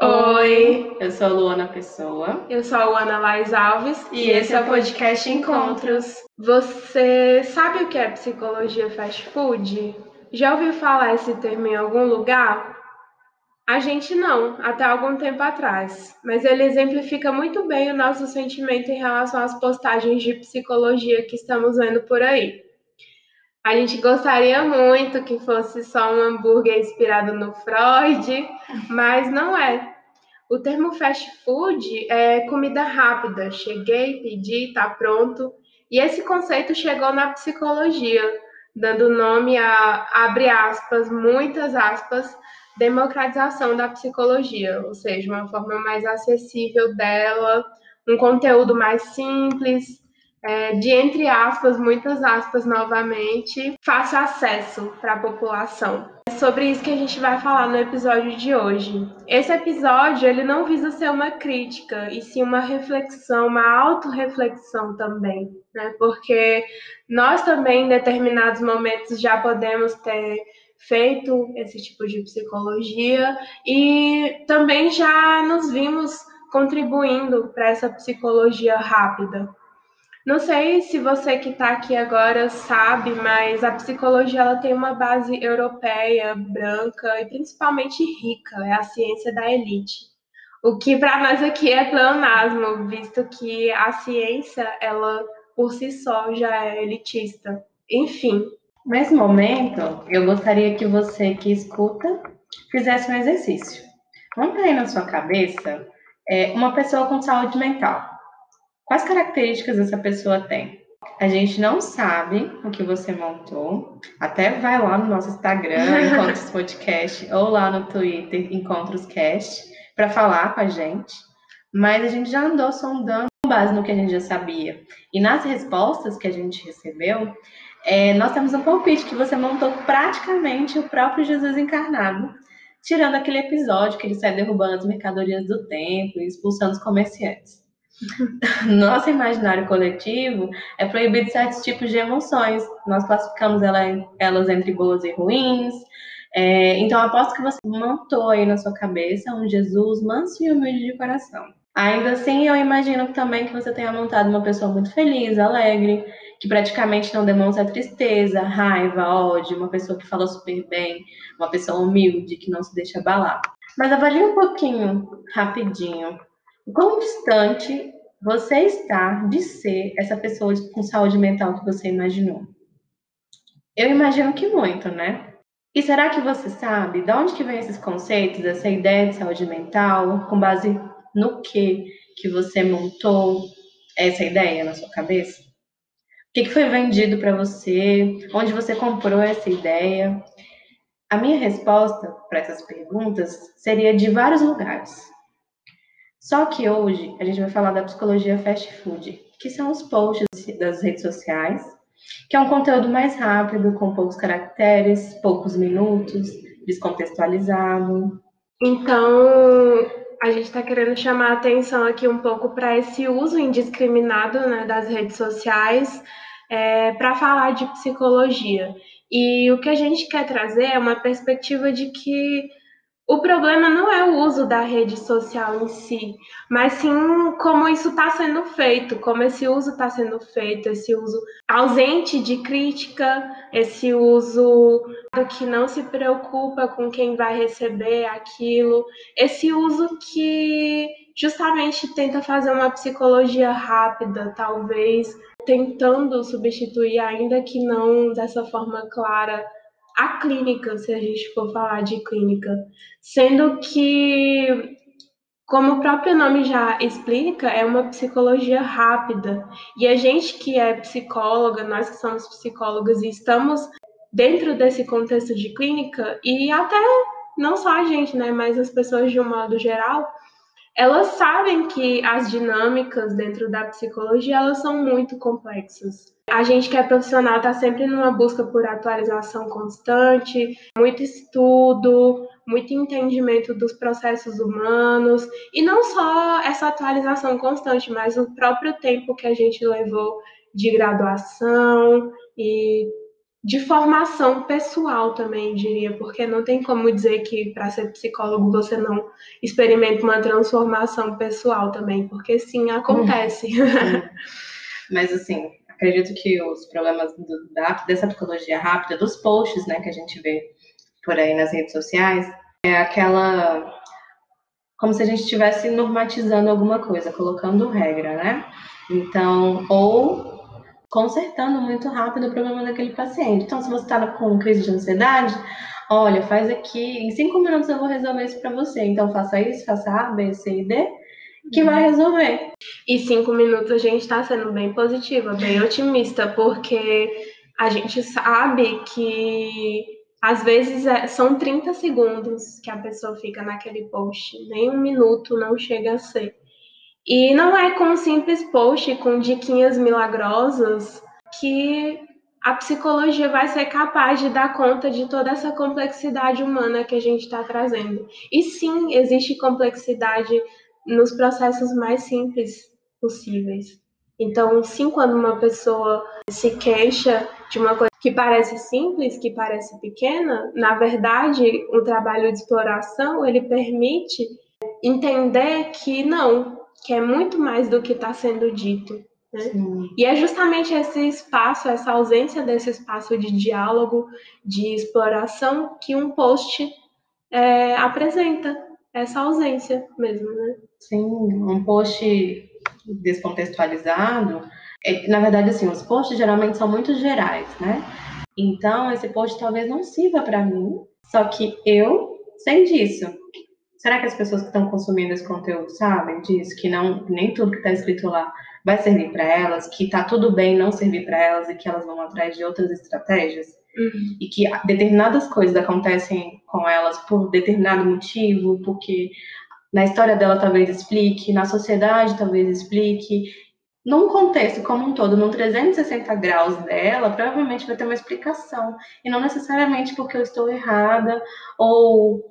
Oi, eu sou a Luana Pessoa. Eu sou a Luana Lais Alves e, esse é o podcast Encontros. Você sabe o que é psicologia fast food? Já ouviu falar esse termo em algum lugar? A gente não, até algum tempo atrás, mas ele exemplifica muito bem o nosso sentimento em relação às postagens de psicologia que estamos vendo por aí. A gente gostaria muito que fosse só um hambúrguer inspirado no Freud, mas não é. O termo fast food é comida rápida. Cheguei, pedi, tá pronto. E esse conceito chegou na psicologia, dando nome a, abre aspas, muitas aspas, democratização da psicologia, ou seja, uma forma mais acessível dela, um conteúdo mais simples, é, de entre aspas, muitas aspas novamente, fácil acesso para a população. É sobre isso que a gente vai falar no episódio de hoje. Esse episódio ele não visa ser uma crítica, e sim uma reflexão, uma autorreflexão também, né? Porque nós também, em determinados momentos, já podemos ter feito esse tipo de psicologia e também já nos vimos contribuindo para essa psicologia rápida, não sei se você que está aqui agora sabe, mas a psicologia ela tem uma base europeia, branca e principalmente rica, é a ciência da elite. O que para nós aqui é pleonasmo, visto que a ciência, ela por si só já é elitista. Enfim. Nesse momento, eu gostaria que você que escuta fizesse um exercício. Vamos aí na sua cabeça é, uma pessoa com saúde mental. Quais características essa pessoa tem? A gente não sabe o que você montou. Até vai lá no nosso Instagram, Encontros Podcast, ou lá no Twitter, Encontros Cast, para falar com a gente. Mas a gente já andou sondando com base no que a gente já sabia. E nas respostas que a gente recebeu, é, nós temos um palpite que você montou praticamente o próprio Jesus encarnado, tirando aquele episódio que ele sai derrubando as mercadorias do templo e expulsando os comerciantes. Nosso imaginário coletivo é proibido certos tipos de emoções. Nós classificamos elas entre boas e ruins. É, então, aposto que você montou aí na sua cabeça um Jesus manso e humilde de coração. Ainda assim, eu imagino também que você tenha montado uma pessoa muito feliz, alegre, que praticamente não demonstra tristeza, raiva, ódio, uma pessoa que fala super bem, uma pessoa humilde, que não se deixa abalar. Mas avalie um pouquinho, rapidinho, quão distante você está de ser essa pessoa com saúde mental que você imaginou? Eu imagino que muito, né? E será que você sabe de onde que vem esses conceitos, essa ideia de saúde mental, com base no que que você montou essa ideia na sua cabeça? O que, que foi vendido para você? Onde você comprou essa ideia? A minha resposta para essas perguntas seria de vários lugares. Só que hoje a gente vai falar da psicologia fast food, que são os posts das redes sociais, que é um conteúdo mais rápido, com poucos caracteres, poucos minutos, descontextualizado. Então, a gente está querendo chamar a atenção aqui um pouco para esse uso indiscriminado né, das redes sociais é, para falar de psicologia. E o que a gente quer trazer é uma perspectiva de que o problema não é o uso da rede social em si, mas sim como isso está sendo feito, como esse uso está sendo feito, esse uso ausente de crítica, esse uso que não se preocupa com quem vai receber aquilo, esse uso que justamente tenta fazer uma psicologia rápida, talvez, tentando substituir, ainda que não dessa forma clara, a clínica, se a gente for falar de clínica, sendo que, como o próprio nome já explica, é uma psicologia rápida. E a gente que é psicóloga, nós que somos psicólogas e estamos dentro desse contexto de clínica, e até não só a gente, né, mas as pessoas de um modo geral, elas sabem que as dinâmicas dentro da psicologia elas são muito complexas. A gente que é profissional está sempre numa busca por atualização constante, muito estudo, muito entendimento dos processos humanos e não só essa atualização constante, mas o próprio tempo que a gente levou de graduação e de formação pessoal também, diria, porque não tem como dizer que para ser psicólogo você não experimenta uma transformação pessoal também, porque sim, acontece. Mas assim, acredito que os problemas do, da, dessa psicologia rápida, dos posts, né, que a gente vê por aí nas redes sociais, é aquela como se a gente estivesse normatizando alguma coisa, colocando regra, né? Então, ou consertando muito rápido o problema daquele paciente. Então, se você está com crise de ansiedade, olha, faz aqui, em cinco minutos eu vou resolver isso para você. Então, faça isso, faça A, B, C e D, que vai resolver. E cinco minutos a gente está sendo bem positiva, bem otimista, porque a gente sabe que às vezes é, são 30 segundos que a pessoa fica naquele post, nem um minuto não chega a ser. E não é com um simples post com diquinhas milagrosas que a psicologia vai ser capaz de dar conta de toda essa complexidade humana que a gente está trazendo. E sim, existe complexidade nos processos mais simples possíveis. Então, sim, quando uma pessoa se queixa de uma coisa que parece simples, que parece pequena, na verdade, o trabalho de exploração ele permite entender que não, que é muito mais do que está sendo dito. Né? E é justamente esse espaço, essa ausência desse espaço de diálogo, de exploração, que um post é, apresenta, essa ausência mesmo. Né? Sim, um post descontextualizado. É, na verdade, assim, os posts geralmente são muito gerais, né? Então, esse post talvez não sirva para mim, só que eu sei disso. Será que as pessoas que estão consumindo esse conteúdo sabem disso? Que não nem tudo que está escrito lá vai servir para elas, que está tudo bem não servir para elas e que elas vão atrás de outras estratégias? Uhum. E que determinadas coisas acontecem com elas por determinado motivo, porque na história dela talvez explique, na sociedade talvez explique. Num contexto como um todo, num 360 graus dela, provavelmente vai ter uma explicação. E não necessariamente porque eu estou errada ou.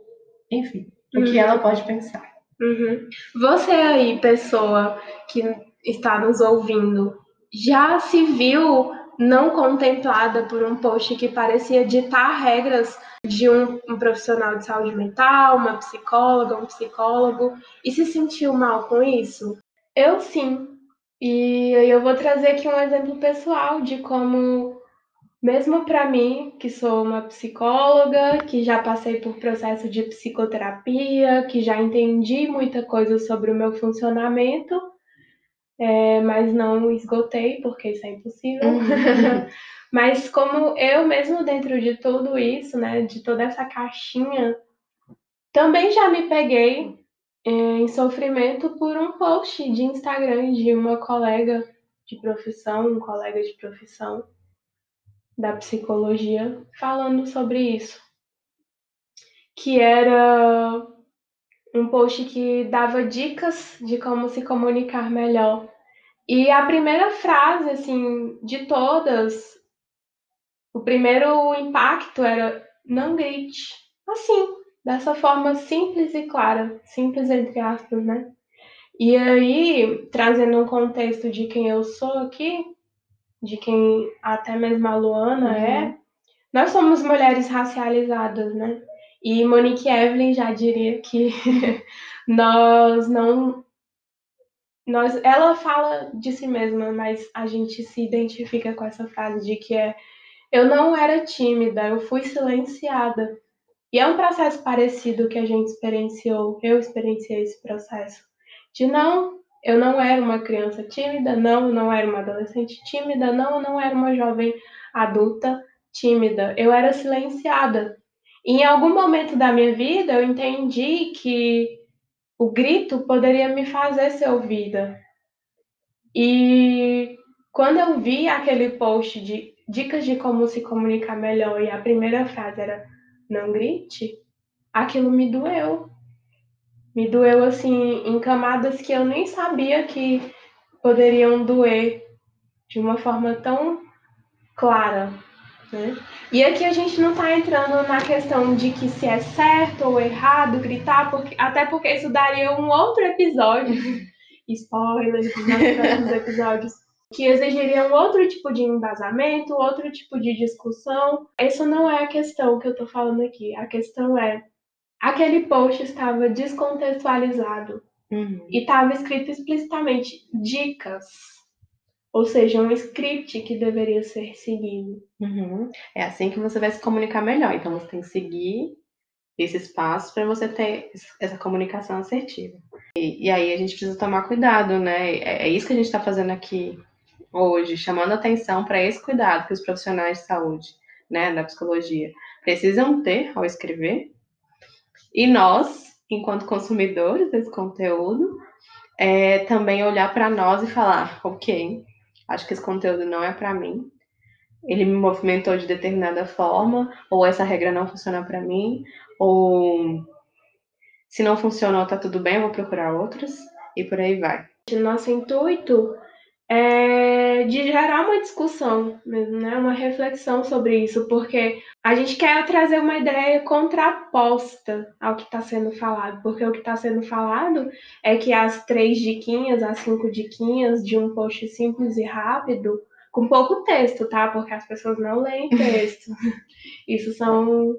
Enfim o que ela pode pensar. Uhum. Você aí, pessoa que está nos ouvindo, já se viu não contemplada por um post que parecia ditar regras de um, um, profissional de saúde mental, uma psicóloga, um psicólogo, e se sentiu mal com isso? Eu sim. E eu vou trazer aqui um exemplo pessoal de como mesmo para mim, que sou uma psicóloga, que já passei por processo de psicoterapia, que já entendi muita coisa sobre o meu funcionamento, é, mas não esgotei, porque isso é impossível. Mas como eu mesmo dentro de tudo isso, né, de toda essa caixinha, também já me peguei é, em sofrimento por um post de Instagram de uma colega de profissão, um colega de profissão, da psicologia falando sobre isso, que era um post que dava dicas de como se comunicar melhor. E a primeira frase, assim, de todas, o primeiro impacto era não grite. Assim, dessa forma simples e clara, simples entre aspas, né? E aí, trazendo um contexto de quem eu sou aqui, de quem até mesmo a Luana uhum. é, nós somos mulheres racializadas, né? E Monique Evelyn já diria que nós não. Nós, ela fala de si mesma, mas a gente se identifica com essa frase de que é eu não era tímida, eu fui silenciada. E é um processo parecido que a gente experienciou, eu experienciei esse processo, de não eu não era uma criança tímida, não, não era uma adolescente tímida, não, não era uma jovem adulta tímida. Eu era silenciada. E em algum momento da minha vida eu entendi que o grito poderia me fazer ser ouvida. E quando eu vi aquele post de dicas de como se comunicar melhor e a primeira frase era não grite, aquilo me doeu me doeu assim em camadas que eu nem sabia que poderiam doer de uma forma tão clara. Né? E aqui a gente não está entrando na questão de que se é certo ou errado gritar, porque, até porque isso daria um outro episódio. Spoiler dos próximos episódios. Que exigiriam outro tipo de embasamento, outro tipo de discussão. Essa não é a questão que eu estou falando aqui. A questão é aquele post estava descontextualizado uhum. e estava escrito explicitamente dicas, ou seja, um script que deveria ser seguido. Uhum. É assim que você vai se comunicar melhor. Então você tem que seguir esses passos para você ter essa comunicação assertiva. E, e, aí a gente precisa tomar cuidado, né? É, é isso que a gente está fazendo aqui hoje, chamando atenção para esse cuidado que os profissionais de saúde, né, da psicologia, precisam ter ao escrever. E nós, enquanto consumidores desse conteúdo, é, também olhar para nós e falar, ok, acho que esse conteúdo não é para mim, ele me movimentou de determinada forma, ou essa regra não funciona para mim, ou se não funcionou, tá tudo bem, eu vou procurar outras, e por aí vai. Nosso intuito é de gerar uma discussão mesmo, né? Uma reflexão sobre isso, porque a gente quer trazer uma ideia contraposta ao que está sendo falado, porque o que está sendo falado é que as três diquinhas, as cinco diquinhas de um post simples e rápido, com pouco texto, tá? Porque as pessoas não leem texto. Isso são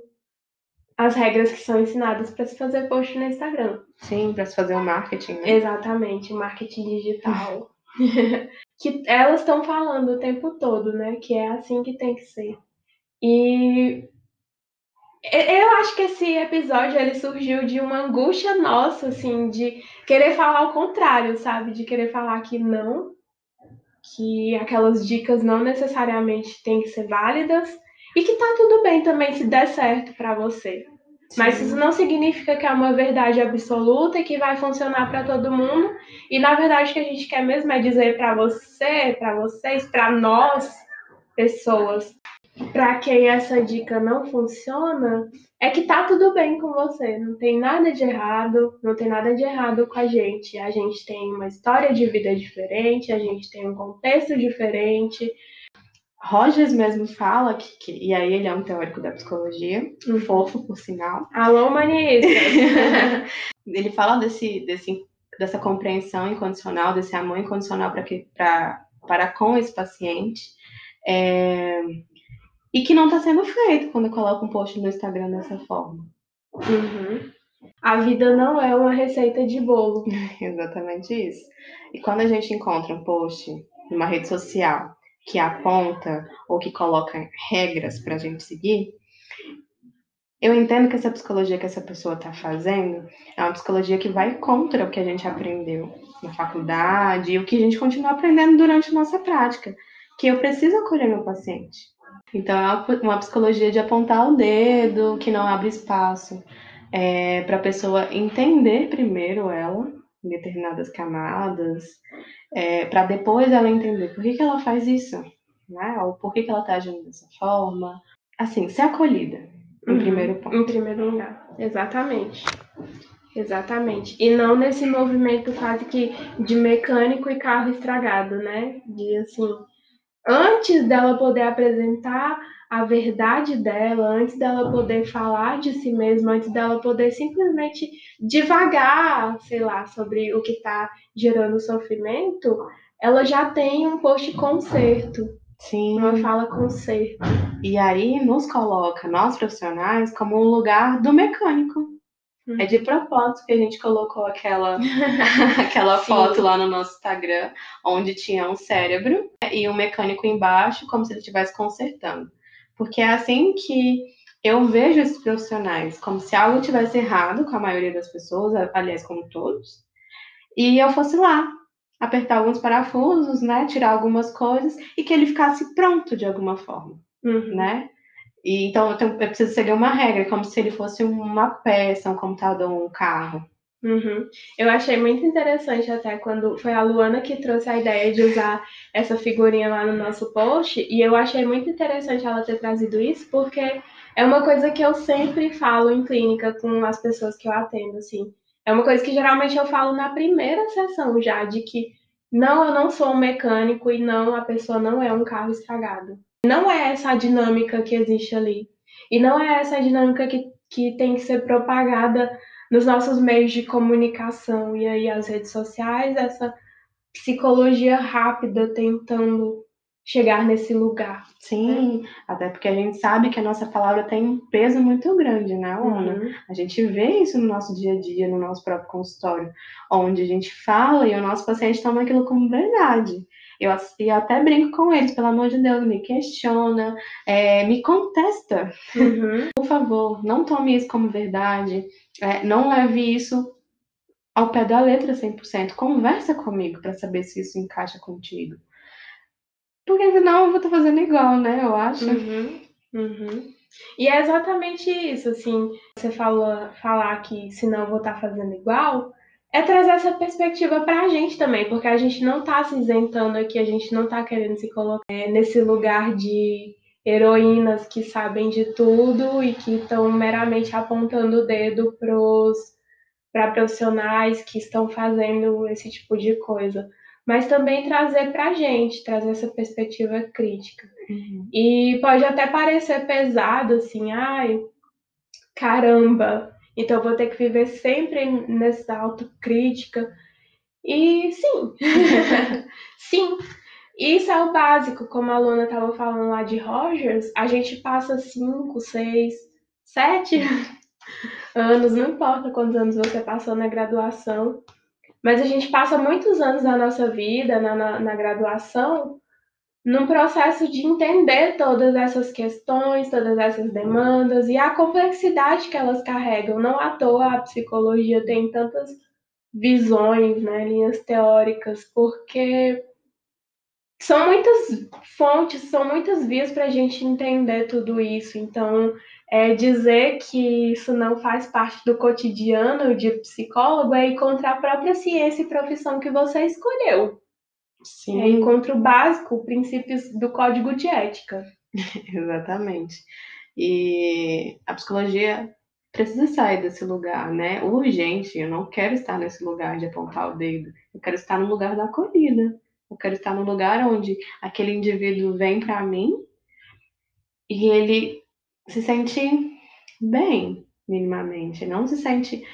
as regras que são ensinadas para se fazer post no Instagram. Sim, para se fazer o marketing, né? Exatamente, o marketing digital. que elas estão falando o tempo todo, né? Que é assim que tem que ser. E eu acho que esse episódio ele surgiu de uma angústia nossa, assim, de querer falar o contrário, sabe? De querer falar que não, que aquelas dicas não necessariamente têm que ser válidas e que tá tudo bem também se der certo para você. Mas isso não significa que é uma verdade absoluta e que vai funcionar para todo mundo. E na verdade o que a gente quer mesmo é dizer para você, para vocês, para nós, pessoas, para quem essa dica não funciona, é que tá tudo bem com você, não tem nada de errado, não tem nada de errado com a gente. A gente tem uma história de vida diferente, a gente tem um contexto diferente, Rogers mesmo fala que, que, e aí ele é um teórico da psicologia, um fofo, por sinal. Alô, humanista! ele fala desse, desse, dessa compreensão incondicional, desse amor incondicional para que, para com esse paciente, é, e que não está sendo feito quando coloca um post no Instagram dessa forma. Uhum. A vida não é uma receita de bolo. Exatamente isso. E quando a gente encontra um post numa rede social que aponta ou que coloca regras para a gente seguir, eu entendo que essa psicologia que essa pessoa está fazendo é uma psicologia que vai contra o que a gente aprendeu na faculdade e o que a gente continua aprendendo durante a nossa prática, que eu preciso acolher meu paciente. Então, é uma psicologia de apontar o dedo, que não abre espaço é, para a pessoa entender primeiro ela, em determinadas camadas, é, para depois ela entender por que, que ela faz isso, né? Ou por que, que ela está agindo dessa forma. Assim, ser acolhida, em uhum, primeiro ponto. Em primeiro lugar, exatamente. Exatamente. E não nesse movimento quase que de mecânico e carro estragado, né? De assim, antes dela poder apresentar a verdade dela, antes dela poder falar de si mesma, antes dela poder simplesmente devagar, sei lá, sobre o que está gerando sofrimento, ela já tem um post conserto. Sim. Uma fala conserto. E aí nos coloca, nós profissionais, como um lugar do mecânico. Hum. É de propósito que a gente colocou aquela, aquela foto lá no nosso Instagram, onde tinha um cérebro e um mecânico embaixo, como se ele estivesse consertando. Porque é assim que eu vejo esses profissionais, como se algo tivesse errado com a maioria das pessoas, aliás, como todos, e eu fosse lá apertar alguns parafusos, né, tirar algumas coisas e que ele ficasse pronto de alguma forma, uhum. né? E, então eu, tenho, eu preciso seguir uma regra, como se ele fosse uma peça, um computador, um carro. Uhum. Eu achei muito interessante até quando foi a Luana que trouxe a ideia de usar essa figurinha lá no nosso post, e eu achei muito interessante ela ter trazido isso, porque é uma coisa que eu sempre falo em clínica com as pessoas que eu atendo, assim. É uma coisa que geralmente eu falo na primeira sessão já, de que não, eu não sou um mecânico e não, a pessoa não é um carro estragado. Não é essa a dinâmica que existe ali. E não é essa a dinâmica que, que tem que ser propagada nos nossos meios de comunicação. E aí as redes sociais, essa psicologia rápida tentando chegar nesse lugar. Sim, né? até porque a gente sabe que a nossa palavra tem um peso muito grande, né, Ana? Uhum. A gente vê isso no nosso dia a dia, no nosso próprio consultório, onde a gente fala e o nosso paciente toma aquilo como verdade. Eu, eu até brinco com eles, pelo amor de Deus, me questiona, é, me contesta. Uhum. Por favor, não tome isso como verdade, é, não leve isso ao pé da letra 100%. Conversa comigo para saber se isso encaixa contigo. Porque senão eu vou estar fazendo igual, né? Eu acho. Uhum, uhum. E é exatamente isso, assim, você fala, falar que senão eu vou estar fazendo igual, é trazer essa perspectiva para a gente também, porque a gente não está se isentando aqui, a gente não está querendo se colocar é, nesse lugar de heroínas que sabem de tudo e que estão meramente apontando o dedo para profissionais que estão fazendo esse tipo de coisa mas também trazer para a gente, trazer essa perspectiva crítica. Uhum. E pode até parecer pesado, assim, ai, caramba, então vou ter que viver sempre nessa autocrítica. E sim, sim, isso é o básico, como a Luna estava falando lá de Rogers, a gente passa cinco, seis, sete anos, não importa quantos anos você passou na graduação, mas a gente passa muitos anos da nossa vida, na, na, na graduação, num processo de entender todas essas questões, todas essas demandas e a complexidade que elas carregam. Não à toa a psicologia tem tantas visões, né, linhas teóricas, porque são muitas fontes, são muitas vias para a gente entender tudo isso. Então, é, dizer que isso não faz parte do cotidiano de psicólogo é ir contra a própria ciência e profissão que você escolheu. Sim. É ir contra o básico, princípios do código de ética. Exatamente. E a psicologia precisa sair desse lugar, né? Urgente. Eu não quero estar nesse lugar de apontar o dedo. Eu quero estar no lugar da acolhida. Eu quero estar no lugar onde aquele indivíduo vem para mim e ele se sente bem, minimamente. Não se sente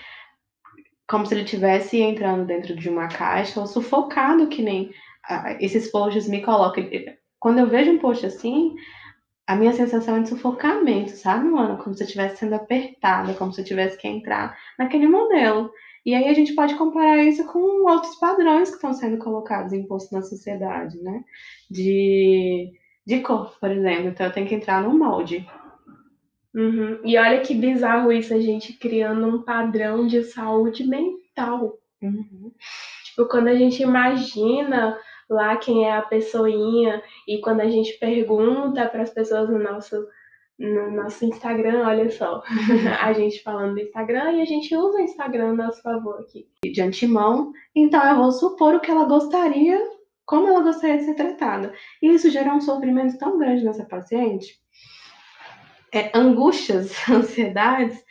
como se ele estivesse entrando dentro de uma caixa ou sufocado, que nem esses posts me colocam. Quando eu vejo um post assim, a minha sensação é de sufocamento, sabe, mano? Como se eu estivesse sendo apertada, como se eu tivesse que entrar naquele modelo. E aí a gente pode comparar isso com outros padrões que estão sendo colocados impostos na sociedade, né? De, de corpo, por exemplo. Então eu tenho que entrar no molde. Uhum. E olha que bizarro isso, a gente criando um padrão de saúde mental. Uhum. Tipo, quando a gente imagina lá quem é a pessoinha e quando a gente pergunta para as pessoas no nosso no nosso Instagram, olha só, a gente falando do Instagram e a gente usa o Instagram a nosso favor aqui. De antemão, então eu vou supor o que ela gostaria, como ela gostaria de ser tratada. E isso gera um sofrimento tão grande nessa paciente é, angústias, ansiedades,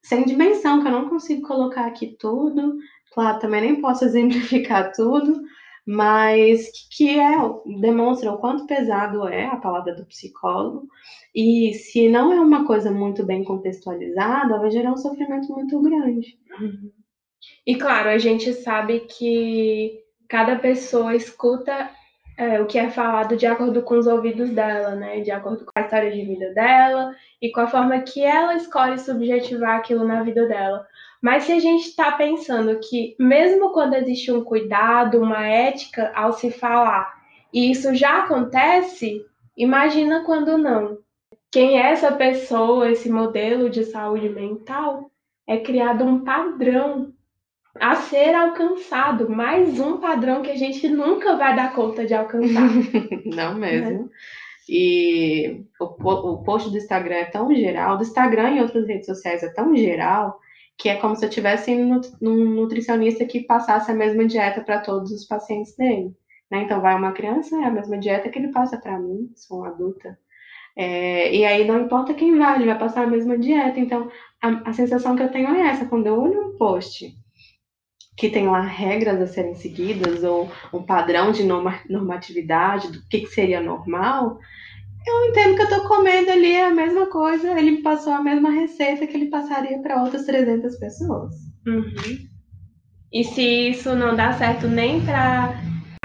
sem dimensão, que eu não consigo colocar aqui tudo. Claro, também nem posso exemplificar tudo, mas que é, demonstra o quanto pesado é a palavra do psicólogo. E se não é uma coisa muito bem contextualizada, vai gerar um sofrimento muito grande. Uhum. E claro, a gente sabe que cada pessoa escuta é, o que é falado de acordo com os ouvidos dela, né? De acordo com a história de vida dela e com a forma que ela escolhe subjetivar aquilo na vida dela. Mas se a gente está pensando que, mesmo quando existe um cuidado, uma ética ao se falar, e isso já acontece, imagina quando não. Quem é essa pessoa, esse modelo de saúde mental? É criado um padrão a ser alcançado. Mais um padrão que a gente nunca vai dar conta de alcançar. Não mesmo. E o, o post do Instagram é tão geral, do Instagram e outras redes sociais é tão geral, que é como se eu tivesse num nutricionista que passasse a mesma dieta para todos os pacientes dele. Né? Então, vai uma criança, é a mesma dieta que ele passa para mim, sou uma adulta. É, e aí não importa quem vai, ele vai passar a mesma dieta. Então, a, a sensação que eu tenho é essa, quando eu olho um post que tem lá regras a serem seguidas ou um padrão de normatividade do que, que seria normal, eu entendo que eu estou comendo ali a mesma coisa, ele me passou a mesma receita que ele passaria para outras 300 pessoas. Uhum. E se isso não dá certo nem para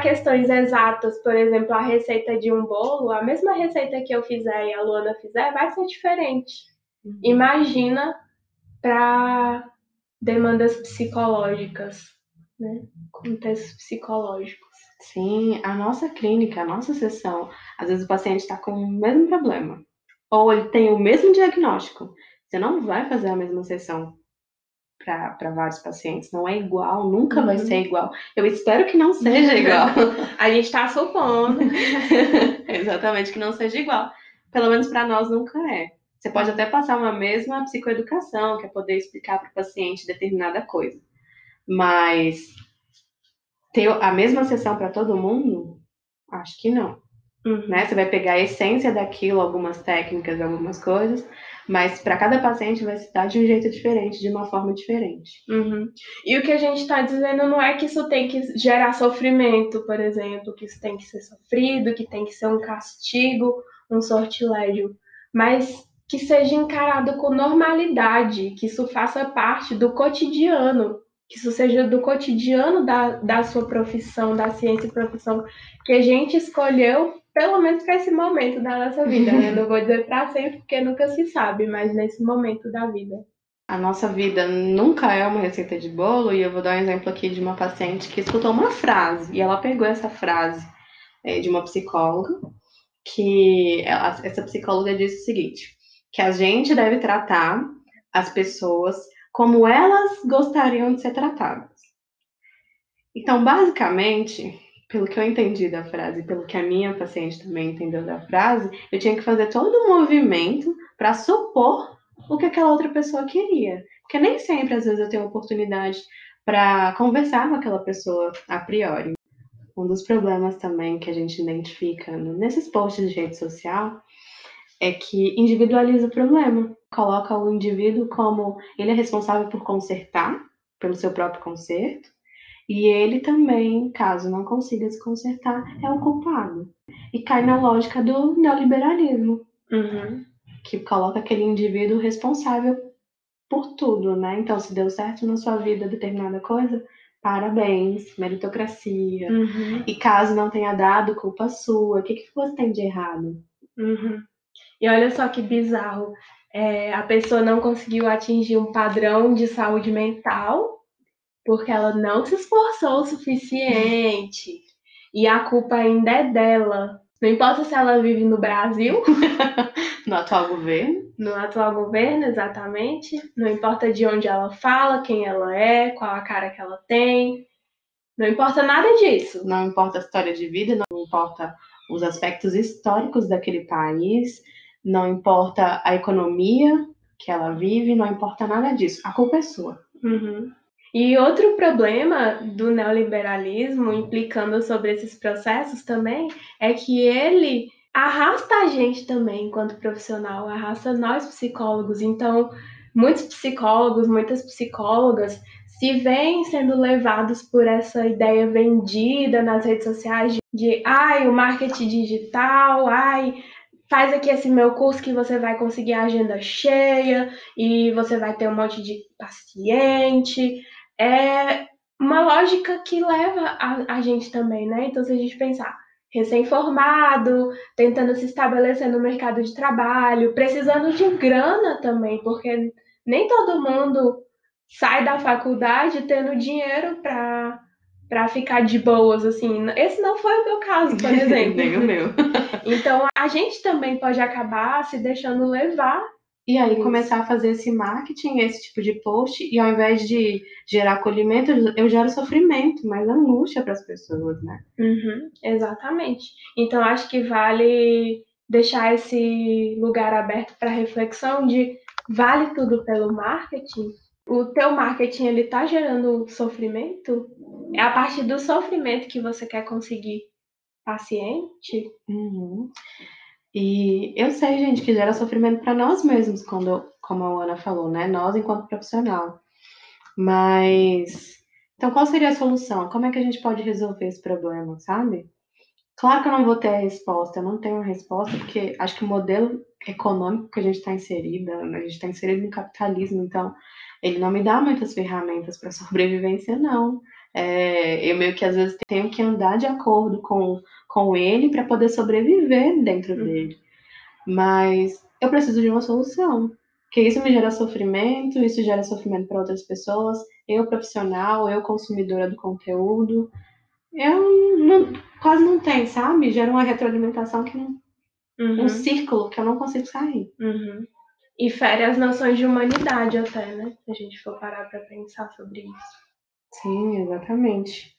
questões exatas, por exemplo, a receita de um bolo, a mesma receita que eu fizer e a Luana fizer, vai ser diferente. Uhum. Imagina para demandas psicológicas, né? Contextos psicológicos. Sim, a nossa clínica, a nossa sessão, às vezes o paciente está com o mesmo problema, ou ele tem o mesmo diagnóstico. Você não vai fazer a mesma sessão para vários pacientes. Não é igual, nunca uhum. vai ser igual. Eu espero que não seja igual. a gente está supondo. Exatamente, que não seja igual. Pelo menos para nós nunca é. Você pode até passar uma mesma psicoeducação, que é poder explicar para o paciente determinada coisa. Mas ter a mesma sessão para todo mundo? Acho que não. Uhum. Né? Você vai pegar a essência daquilo, algumas técnicas, algumas coisas, mas para cada paciente vai se dar de um jeito diferente, de uma forma diferente. Uhum. E o que a gente está dizendo não é que isso tem que gerar sofrimento, por exemplo, que isso tem que ser sofrido, que tem que ser um castigo, um sortilégio, mas que seja encarado com normalidade, que isso faça parte do cotidiano, que isso seja do cotidiano da, da sua profissão, da ciência e profissão que a gente escolheu, pelo menos para esse momento da nossa vida, né? Não vou dizer para sempre, porque nunca se sabe, mas nesse momento da vida. A nossa vida nunca é uma receita de bolo, e eu vou dar um exemplo aqui de uma paciente que escutou uma frase, e ela pegou essa frase é, de uma psicóloga, que ela, essa psicóloga disse o seguinte: que a gente deve tratar as pessoas como elas gostariam de ser tratadas. Então, basicamente, pelo que eu entendi da frase, pelo que a minha paciente também entendeu da frase, eu tinha que fazer todo um movimento para supor o que aquela outra pessoa queria. Porque nem sempre, às vezes, eu tenho oportunidade para conversar com aquela pessoa a priori. Um dos problemas também que a gente identifica nesses posts de rede social é que individualiza o problema, coloca o indivíduo como ele é responsável por consertar, pelo seu próprio conserto, e ele também, caso não consiga se consertar, é o culpado. E cai na lógica do neoliberalismo, uhum. que coloca aquele indivíduo responsável por tudo, né? Então, se deu certo na sua vida determinada coisa, parabéns, meritocracia. Uhum. E caso não tenha dado, culpa sua. O que, que você tem de errado? Uhum. E olha só que bizarro. É, a pessoa não conseguiu atingir um padrão de saúde mental porque ela não se esforçou o suficiente. E a culpa ainda é dela. Não importa se ela vive no Brasil, no atual governo. No atual governo, exatamente. Não importa de onde ela fala, quem ela é, qual a cara que ela tem. Não importa nada disso. Não importa a história de vida, não importa os aspectos históricos daquele país, não importa a economia que ela vive, não importa nada disso. A culpa é sua. Uhum. E outro problema do neoliberalismo, implicando sobre esses processos também, é que ele arrasta a gente também enquanto profissional, arrasta nós psicólogos. Então, muitos psicólogos, muitas psicólogas se veem sendo levados por essa ideia vendida nas redes sociais de, de ai, o marketing digital, ai, faz aqui esse meu curso que você vai conseguir a agenda cheia e você vai ter um monte de paciente. É uma lógica que leva a, a gente também, né? Então, se a gente pensar, recém-formado, tentando se estabelecer no mercado de trabalho, precisando de grana também, porque nem todo mundo sai da faculdade tendo dinheiro para para ficar de boas, assim. Esse não foi o meu caso, por exemplo. Nem o meu. então, a gente também pode acabar se deixando levar. E aí, isso. começar a fazer esse marketing, esse tipo de post, e ao invés de gerar acolhimento, eu gero sofrimento, mais angústia para as pessoas, né? Uhum, exatamente. Então, acho que vale deixar esse lugar aberto para reflexão de vale tudo pelo marketing? O teu marketing ele tá gerando sofrimento, é a partir do sofrimento que você quer conseguir paciente. Uhum. E eu sei, gente, que gera sofrimento para nós mesmos, quando, como a Ana falou, né? Nós enquanto profissional. Mas então qual seria a solução? Como é que a gente pode resolver esse problema, sabe? Claro que eu não vou ter a resposta, eu não tenho a resposta, porque acho que o modelo econômico que a gente está inserida, a gente está inserido no capitalismo, então ele não me dá muitas ferramentas para sobrevivência, não. É, eu meio que às vezes tenho que andar de acordo com, com ele para poder sobreviver dentro uhum. dele. Mas eu preciso de uma solução. Porque isso me gera sofrimento, isso gera sofrimento para outras pessoas, eu profissional, eu consumidora do conteúdo. Eu não, quase não tem, sabe? Gera uma retroalimentação que não, uhum. um círculo que eu não consigo sair. Uhum. E fere as noções de humanidade até, né? Se a gente for parar para pensar sobre isso. Sim, exatamente.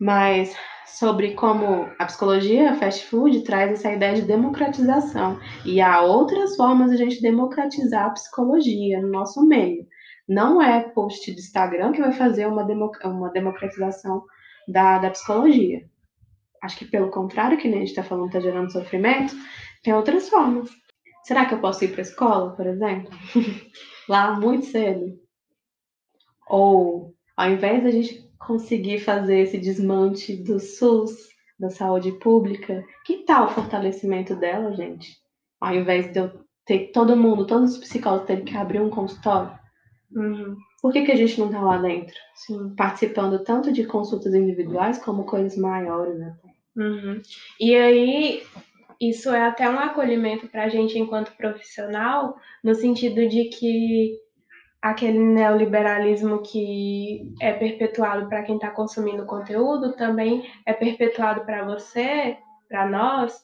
Mas sobre como a psicologia fast food traz essa ideia de democratização. E há outras formas de a gente democratizar a psicologia no nosso meio. Não é post de Instagram que vai fazer uma, democ uma democratização da, da psicologia. Acho que pelo contrário, que nem a gente está falando, está gerando sofrimento, tem outras formas. Será que eu posso ir para a escola, por exemplo? Lá muito cedo? Ou ao invés da gente conseguir fazer esse desmante do SUS, da saúde pública, que tal o fortalecimento dela, gente? Ao invés de eu ter todo mundo, todos os psicólogos terem que abrir um consultório. Uhum. Por que, que a gente não está lá dentro? Sim. Participando tanto de consultas individuais como coisas maiores até. Uhum. E aí, isso é até um acolhimento para a gente enquanto profissional, no sentido de que aquele neoliberalismo que é perpetuado para quem está consumindo conteúdo também é perpetuado para você, para nós.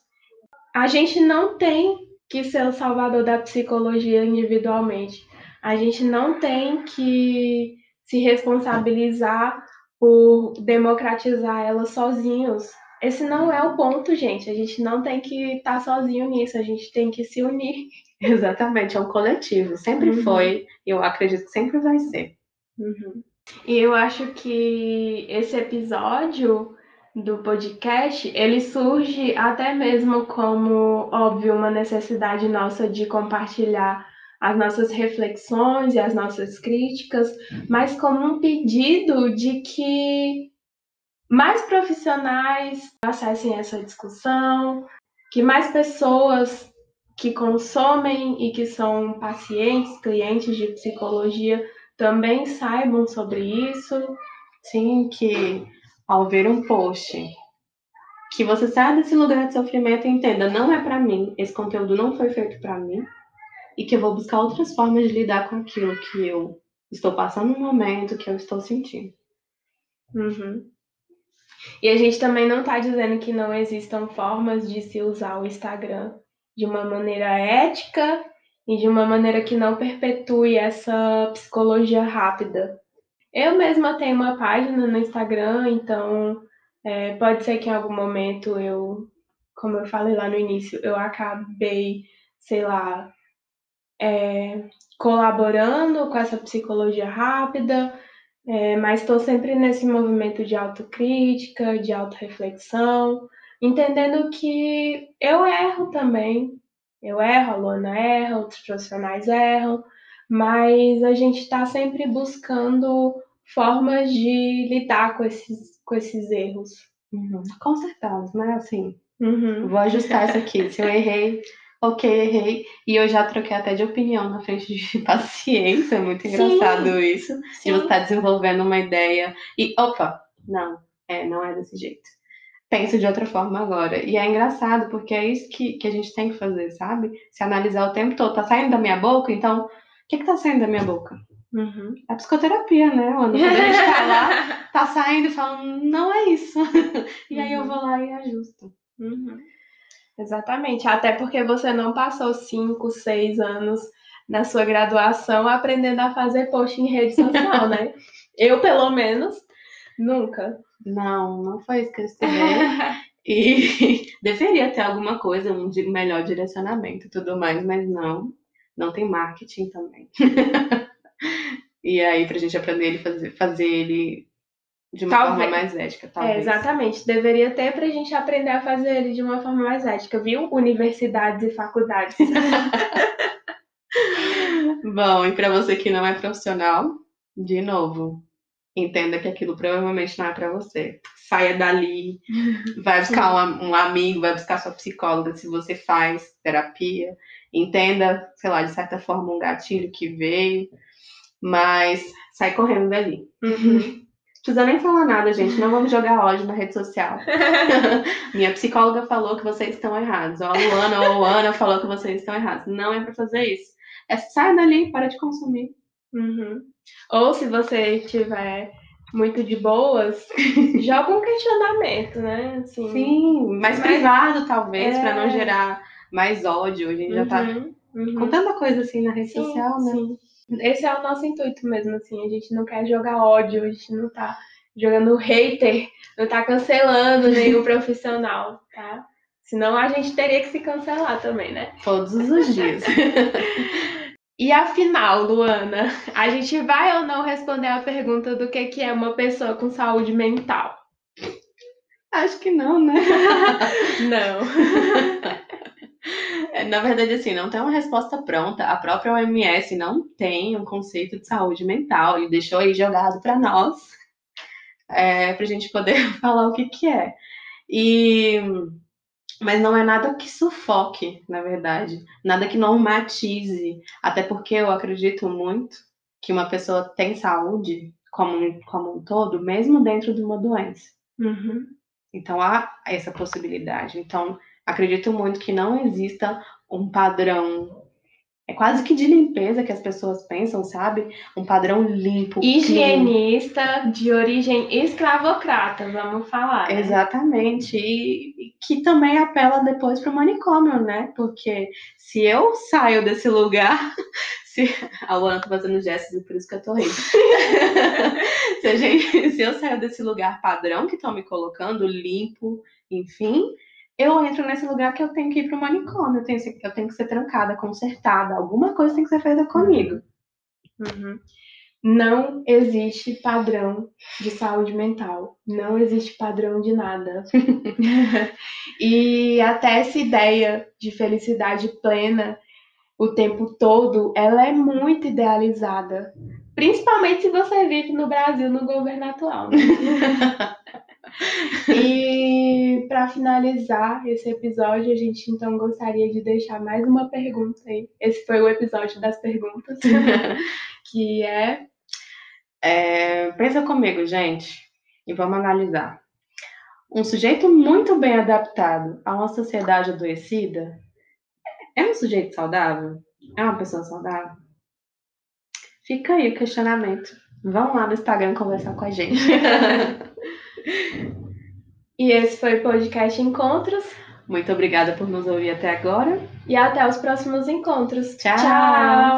A gente não tem que ser o salvador da psicologia individualmente. A gente não tem que se responsabilizar por democratizar ela sozinhos. Esse não é o ponto, gente. A gente não tem que estar tá sozinho nisso, a gente tem que se unir Exatamente, é um coletivo. Sempre uhum. foi, eu acredito que sempre vai ser. Uhum. E eu acho que esse episódio do podcast, ele surge até mesmo como, óbvio, uma necessidade nossa de compartilhar as nossas reflexões e as nossas críticas, mas como um pedido de que mais profissionais acessem essa discussão, que mais pessoas que consomem e que são pacientes, clientes de psicologia, também saibam sobre isso. Sim, que ao ver um post que você saia desse lugar de sofrimento e entenda, não é para mim, esse conteúdo não foi feito para mim, e que eu vou buscar outras formas de lidar com aquilo que eu estou passando no momento, que eu estou sentindo. Uhum. E a gente também não está dizendo que não existam formas de se usar o Instagram de uma maneira ética e de uma maneira que não perpetue essa psicologia rápida. Eu mesma tenho uma página no Instagram, então é, pode ser que em algum momento eu, como eu falei lá no início, eu acabei, sei lá, é, colaborando com essa psicologia rápida, é, mas estou sempre nesse movimento de autocrítica, de autorreflexão, entendendo que eu erro também. Eu erro, a Luana erra, outros profissionais erram, mas a gente está sempre buscando formas de lidar com esses, com esses erros. Uhum. Consertá-los, né? Assim, uhum. vou ajustar isso aqui. Se eu errei, ok, errei. E eu já troquei até de opinião na frente de paciência. É muito engraçado Sim. isso. Sim. De você estar tá desenvolvendo uma ideia e, opa, não, é, não é desse jeito penso de outra forma agora. E é engraçado, porque é isso que, que a gente tem que fazer, sabe? Se analisar o tempo todo. Tá saindo da minha boca, então, o que que tá saindo da minha boca? Uhum. É a psicoterapia, né, Ana? Quando a gente tá lá, tá saindo e falando, não é isso. e uhum. aí eu uhum. vou lá e ajusto. Uhum. Exatamente. Até porque você não passou cinco, seis anos na sua graduação aprendendo a fazer post em rede social, né? eu, pelo menos, nunca. Não, não foi isso que eu estudei. e deveria ter alguma coisa, um melhor direcionamento e tudo mais, mas não. Não tem marketing também. e aí, pra gente aprender ele fazer, fazer ele de uma talvez. forma mais ética, é, talvez. É, exatamente. Deveria ter pra gente aprender a fazer ele de uma forma mais ética, viu? Universidades e faculdades. Bom, e para você que não é profissional, de novo, entenda que aquilo provavelmente não é para você. Saia dali, vai buscar um, um, amigo, vai buscar sua psicóloga se você faz terapia. Entenda, sei lá, de certa forma, um gatilho que veio, mas sai correndo dali. Uhum. Precisa nem falar nada, gente. Não vamos jogar ódio na rede social. Minha psicóloga falou que vocês estão errados. Ou a Luana ou a Ana falou que vocês estão errados. Não é pra fazer isso. É sai dali, para de consumir. Uhum. Ou se você tiver muito de boas, joga um questionamento, né? Assim, Sim, mais mas... privado talvez, é... para não gerar mais ódio. A gente uhum, já tá uhum. com tanta coisa assim na rede sim, social, né? Sim. Esse é o nosso intuito mesmo, assim. A gente não quer jogar ódio, a gente não tá jogando hater, não tá cancelando nenhum profissional, tá? Senão a gente teria que se cancelar também, né? Todos os dias. e afinal, Luana, a gente vai ou não responder a pergunta do que, que é uma pessoa com saúde mental? Acho que não, né? não. É, na verdade, assim, não tem uma resposta pronta. A própria OMS não tem um conceito de saúde mental e deixou aí jogado para nós, é, para a gente poder falar o que, que é. E, mas não é nada que sufoque, na verdade, nada que normatize, até porque eu acredito muito que uma pessoa tem saúde como, como um todo, mesmo dentro de uma doença. Uhum. Então há essa possibilidade. Então acredito muito que não exista um padrão é quase que de limpeza que as pessoas pensam, sabe? Um padrão limpo. Higienista clean. de origem escravocrata, vamos falar. Né? Exatamente. E que também apela depois para o manicômio, né? Porque se eu saio desse lugar. Se... A Luana tá fazendo gestos, por isso que eu tô rindo. se, gente... se eu saio desse lugar padrão que estão me colocando, limpo, enfim, eu entro nesse lugar que eu tenho que ir para o manicômio, eu tenho, eu tenho que ser trancada, consertada, alguma coisa tem que ser feita comigo. Uhum. Não existe padrão de saúde mental, não existe padrão de nada. e até essa ideia de felicidade plena o tempo todo, ela é muito idealizada. Principalmente se você vive no Brasil, no governo atual. Né? e para finalizar esse episódio, a gente então gostaria de deixar mais uma pergunta aí. Esse foi o episódio das perguntas, que é... é. Pensa comigo, gente, e vamos analisar. Um sujeito muito bem adaptado a uma sociedade adoecida é um sujeito saudável? É uma pessoa saudável? Fica aí o questionamento. Vão lá no Instagram conversar com a gente. e esse foi o podcast Encontros. Muito obrigada por nos ouvir até agora. E até os próximos encontros. Tchau! Tchau.